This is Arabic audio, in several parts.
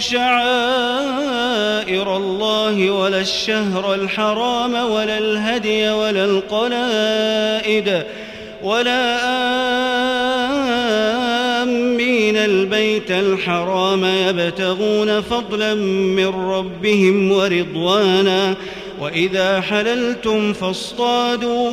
شعائر الله ولا الشهر الحرام ولا الهدي ولا القلائد ولا آمين البيت الحرام يبتغون فضلا من ربهم ورضوانا وإذا حللتم فاصطادوا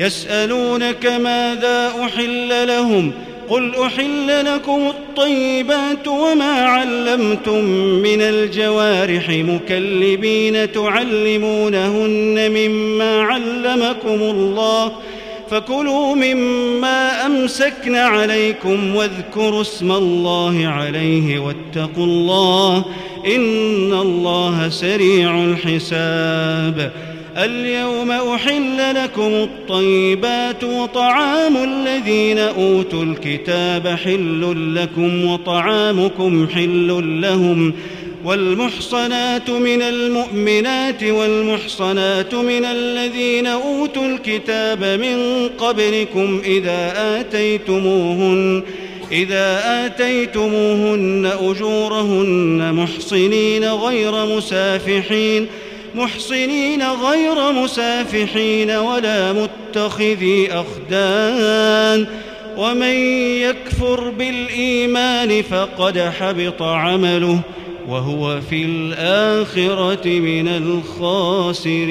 يسألونك ماذا أحل لهم قل أحل لكم الطيبات وما علمتم من الجوارح مكلبين تعلمونهن مما علمكم الله فكلوا مما أمسكن عليكم واذكروا اسم الله عليه واتقوا الله إن الله سريع الحساب اليوم أحل لكم الطيبات وطعام الذين أوتوا الكتاب حل لكم وطعامكم حل لهم والمحصنات من المؤمنات والمحصنات من الذين أوتوا الكتاب من قبلكم إذا آتيتموهن إذا آتيتموهن أجورهن محصنين غير مسافحين محصنين غير مسافحين ولا متخذي أخدان ومن يكفر بالإيمان فقد حبط عمله وهو في الآخرة من الخاسرين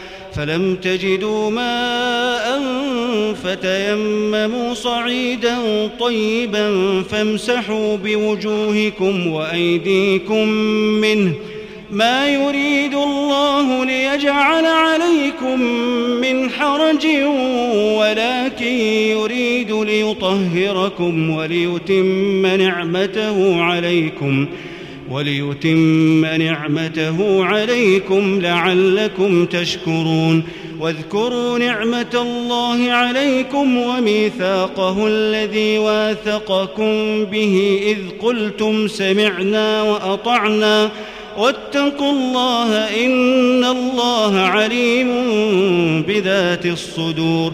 فلم تجدوا ماء فتيمموا صعيدا طيبا فامسحوا بوجوهكم وأيديكم منه. ما يريد الله ليجعل عليكم من حرج ولكن يريد ليطهركم وليتم نعمته عليكم. وليتم نعمته عليكم لعلكم تشكرون واذكروا نعمة الله عليكم وميثاقه الذي واثقكم به إذ قلتم سمعنا وأطعنا واتقوا الله إن الله عليم بذات الصدور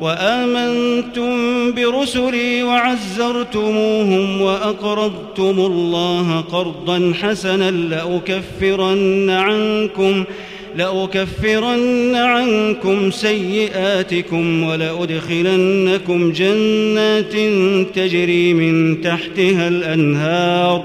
وآمنتم برسلي وعزرتموهم وأقرضتم الله قرضا حسنا لأكفرن عنكم لأكفرن عنكم سيئاتكم ولأدخلنكم جنات تجري من تحتها الأنهار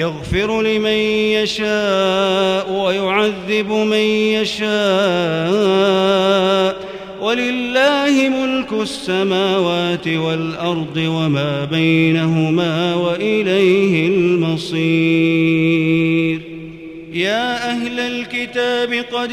يغفر لمن يشاء ويعذب من يشاء. ولله ملك السماوات والأرض وما بينهما وإليه المصير. يا أهل الكتاب قد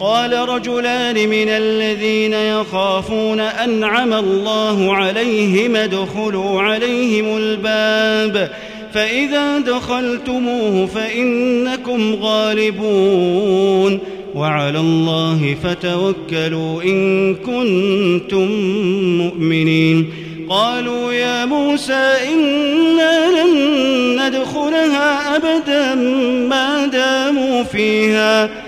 قال رجلان من الذين يخافون أنعم الله عليهم ادخلوا عليهم الباب فإذا دخلتموه فإنكم غالبون وعلى الله فتوكلوا إن كنتم مؤمنين قالوا يا موسى إنا لن ندخلها أبدا ما داموا فيها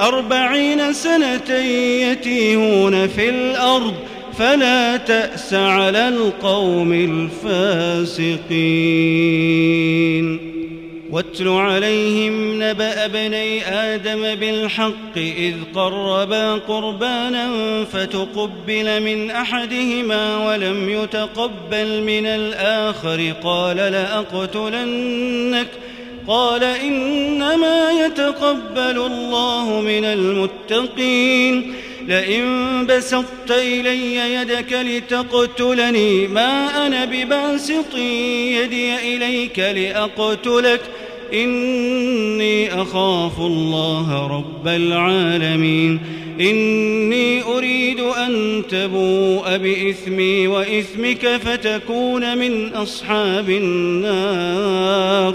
أربعين سنة يتيهون في الأرض فلا تأس على القوم الفاسقين. واتل عليهم نبأ بني آدم بالحق إذ قربا قربانا فتقبل من أحدهما ولم يتقبل من الآخر قال لأقتلنك قال إنما يتقبل الله من المتقين. لئن بسطت إلي يدك لتقتلني ما أنا بباسط يدي إليك لأقتلك. إني أخاف الله رب العالمين. إني أريد أن تبوء بإثمي وإثمك فتكون من أصحاب النار.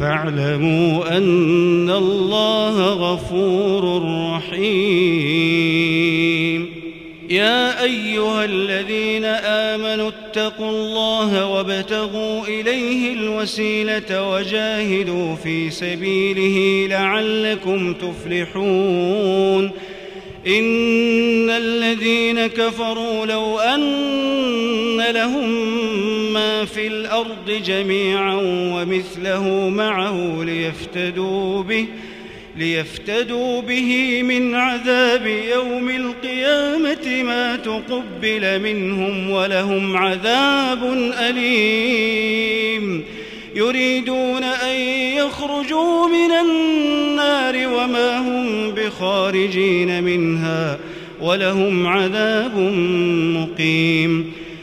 فاعلموا أن الله غفور رحيم. يا أيها الذين آمنوا اتقوا الله وابتغوا إليه الوسيلة وجاهدوا في سبيله لعلكم تفلحون. إن الذين كفروا لو أن لهم في الأرض جميعا ومثله معه ليفتدوا به ليفتدوا به من عذاب يوم القيامة ما تقبل منهم ولهم عذاب أليم. يريدون أن يخرجوا من النار وما هم بخارجين منها ولهم عذاب مقيم.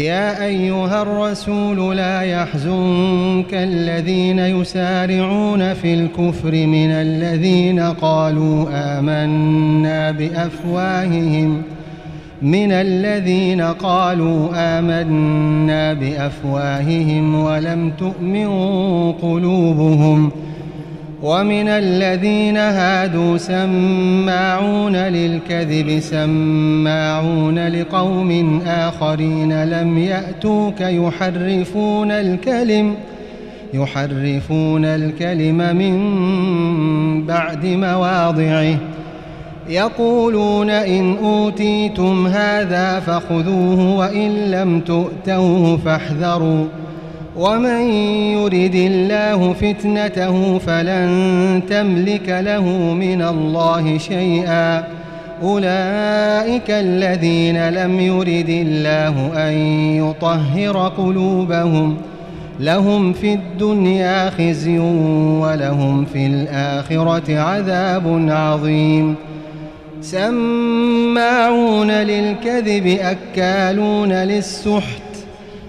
يا أيها الرسول لا يحزنك الذين يسارعون في الكفر من الذين قالوا آمنا بأفواههم من الذين قالوا آمنا بأفواههم ولم تؤمن قلوبهم ۖ. ومن الذين هادوا سماعون للكذب سماعون لقوم آخرين لم يأتوك يحرفون الكلم يحرفون الكلم من بعد مواضعه. يقولون إن أوتيتم هذا فخذوه وإن لم تؤتوه فاحذروا. ومن يرد الله فتنته فلن تملك له من الله شيئا أولئك الذين لم يرد الله أن يطهر قلوبهم لهم في الدنيا خزي ولهم في الآخرة عذاب عظيم سماعون للكذب أكالون للسحت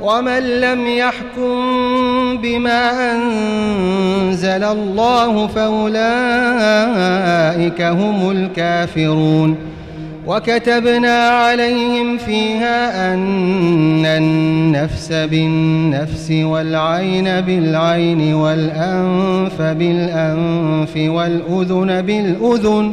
ومن لم يحكم بما أنزل الله فأولئك هم الكافرون. وكتبنا عليهم فيها أن النفس بالنفس والعين بالعين والأنف بالأنف والأذن بالأذن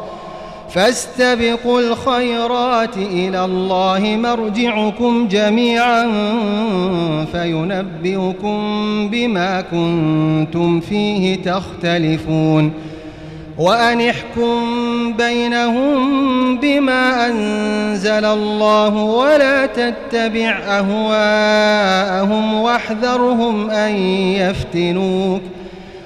فاستبقوا الخيرات إلى الله مرجعكم جميعا فينبئكم بما كنتم فيه تختلفون وأن احكم بينهم بما أنزل الله ولا تتبع أهواءهم واحذرهم أن يفتنوك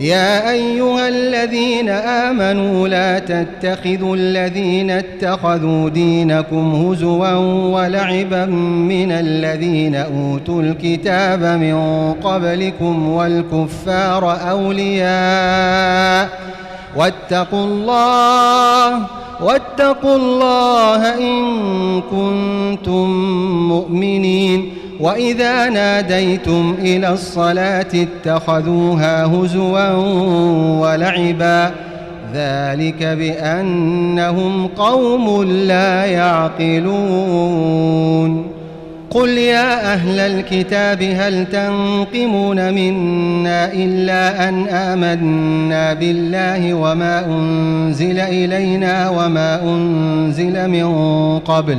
يا أيها الذين آمنوا لا تتخذوا الذين اتخذوا دينكم هزوا ولعبا من الذين أوتوا الكتاب من قبلكم والكفار أولياء واتقوا الله واتقوا الله إن كنتم مؤمنين وإذا ناديتم إلى الصلاة اتخذوها هزوا ولعبا ذلك بأنهم قوم لا يعقلون قل يا أهل الكتاب هل تنقمون منا إلا أن آمنا بالله وما أنزل إلينا وما أنزل من قبل ۖ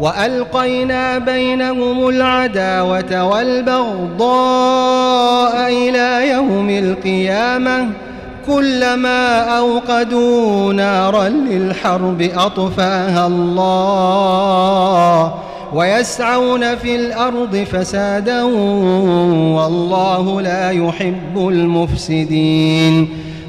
وألقينا بينهم العداوة والبغضاء إلى يوم القيامة كلما أوقدوا نارا للحرب أطفأها الله ويسعون في الأرض فسادا والله لا يحب المفسدين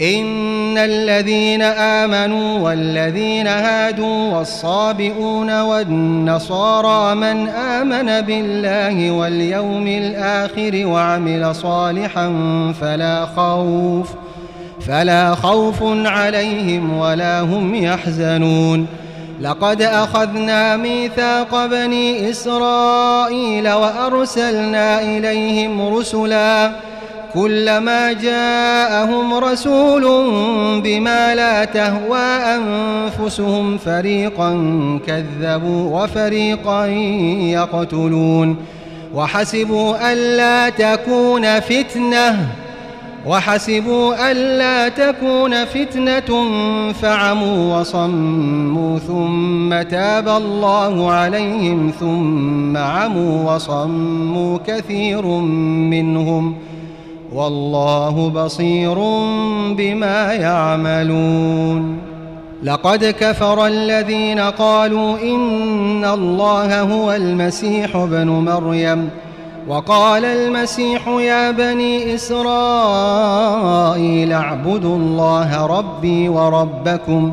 إن الذين آمنوا والذين هادوا والصابئون والنصارى من آمن بالله واليوم الآخر وعمل صالحا فلا خوف فلا خوف عليهم ولا هم يحزنون. لقد أخذنا ميثاق بني إسرائيل وأرسلنا إليهم رسلاً كلما جاءهم رسول بما لا تهوى أنفسهم فريقا كذبوا وفريقا يقتلون وحسبوا ألا تكون فتنة وحسبوا ألا تكون فتنة فعموا وصموا ثم تاب الله عليهم ثم عموا وصموا كثير منهم ۖ والله بصير بما يعملون. لقد كفر الذين قالوا إن الله هو المسيح ابن مريم. وقال المسيح يا بني إسرائيل اعبدوا الله ربي وربكم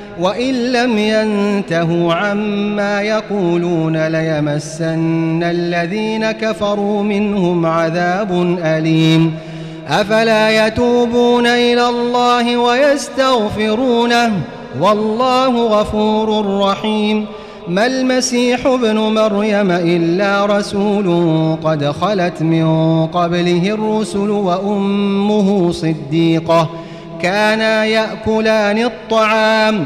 وإن لم ينتهوا عما يقولون ليمسن الذين كفروا منهم عذاب أليم. أفلا يتوبون إلى الله ويستغفرونه؟ والله غفور رحيم. ما المسيح ابن مريم إلا رسول قد خلت من قبله الرسل وأمه صديقة. كانا يأكلان الطعام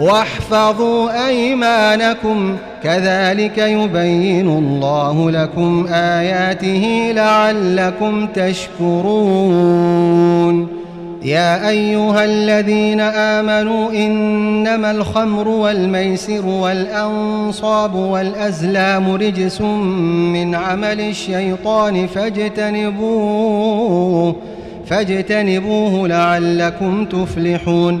واحفظوا أيمانكم. كذلك يبين الله لكم آياته لعلكم تشكرون. يا أيها الذين آمنوا إنما الخمر والميسر والأنصاب والأزلام رجس من عمل الشيطان فاجتنبوه فاجتنبوه لعلكم تفلحون.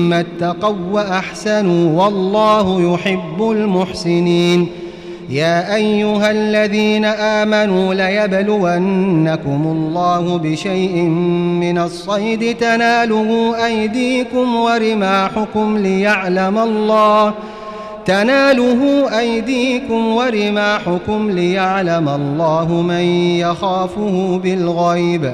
اتقوا وأحسنوا والله يحب المحسنين. يا أيها الذين آمنوا ليبلونكم الله بشيء من الصيد تناله أيديكم ورماحكم ليعلم الله تناله أيديكم ورماحكم ليعلم الله من يخافه بالغيب.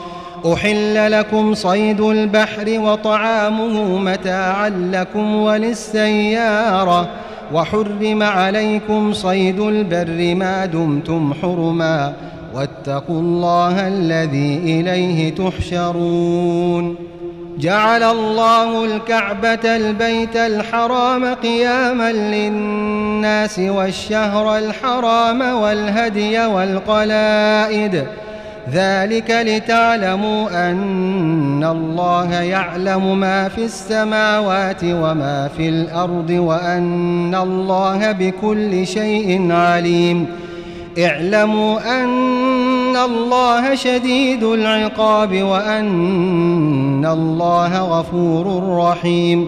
أحل لكم صيد البحر وطعامه متاعا لكم وللسيارة وحرم عليكم صيد البر ما دمتم حرما واتقوا الله الذي إليه تحشرون جعل الله الكعبة البيت الحرام قياما للناس والشهر الحرام والهدي والقلائد ذلك لتعلموا أن الله يعلم ما في السماوات وما في الأرض وأن الله بكل شيء عليم. اعلموا أن الله شديد العقاب وأن الله غفور رحيم.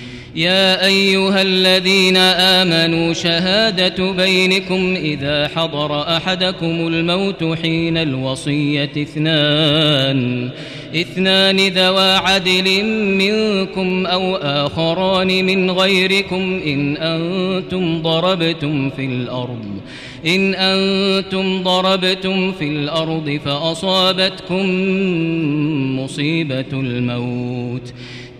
يا أيها الذين آمنوا شهادة بينكم إذا حضر أحدكم الموت حين الوصية اثنان اثنان ذوا عدل منكم أو آخران من غيركم إن أنتم ضربتم في الأرض إن أنتم ضربتم في الأرض فأصابتكم مصيبة الموت.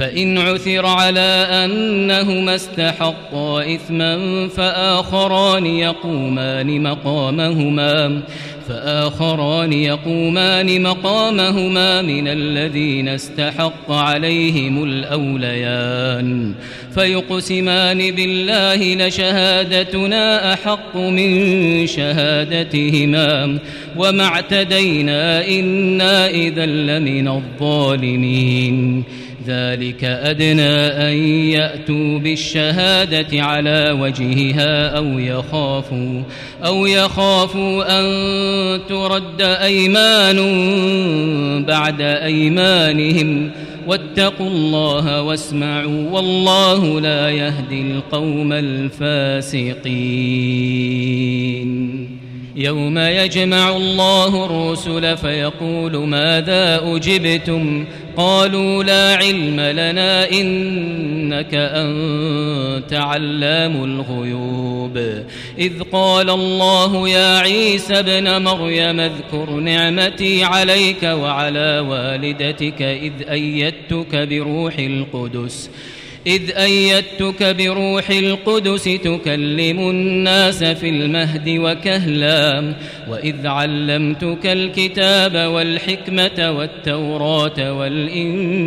فإن عثر على أنهما استحقا إثما فآخران يقومان مقامهما فآخران يقومان مقامهما من الذين استحق عليهم الأوليان فيقسمان بالله لشهادتنا أحق من شهادتهما وما اعتدينا إنا إذا لمن الظالمين ذلك أدنى أن يأتوا بالشهادة على وجهها أو يخافوا أو يخافوا أن ترد أيمان بعد أيمانهم واتقوا الله واسمعوا والله لا يهدي القوم الفاسقين. يوم يجمع الله الرسل فيقول ماذا أجبتم؟ قالوا لا علم لنا إنك أنت علام الغيوب. إذ قال الله يا عيسى ابن مريم اذكر نعمتي عليك وعلى والدتك إذ أيدتك بروح القدس. إذ أيدتك بروح القدس تكلم الناس في المهد وكهلا وإذ علمتك الكتاب والحكمة والتوراة والإنجيل.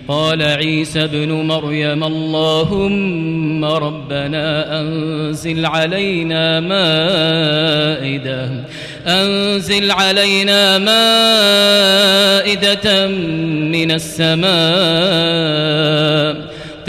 قال عيسى ابن مريم اللهم ربنا أنزل علينا مائدة أنزل علينا مائدة من السماء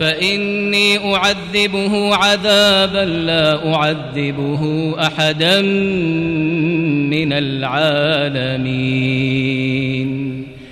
فإني أعذبه عذابا لا أعذبه أحدا من العالمين.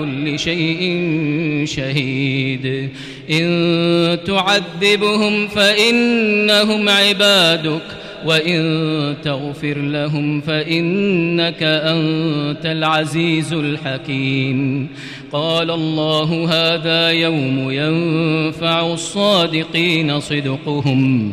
كل شيء شهيد. إن تعذبهم فإنهم عبادك وإن تغفر لهم فإنك أنت العزيز الحكيم. قال الله هذا يوم ينفع الصادقين صدقهم.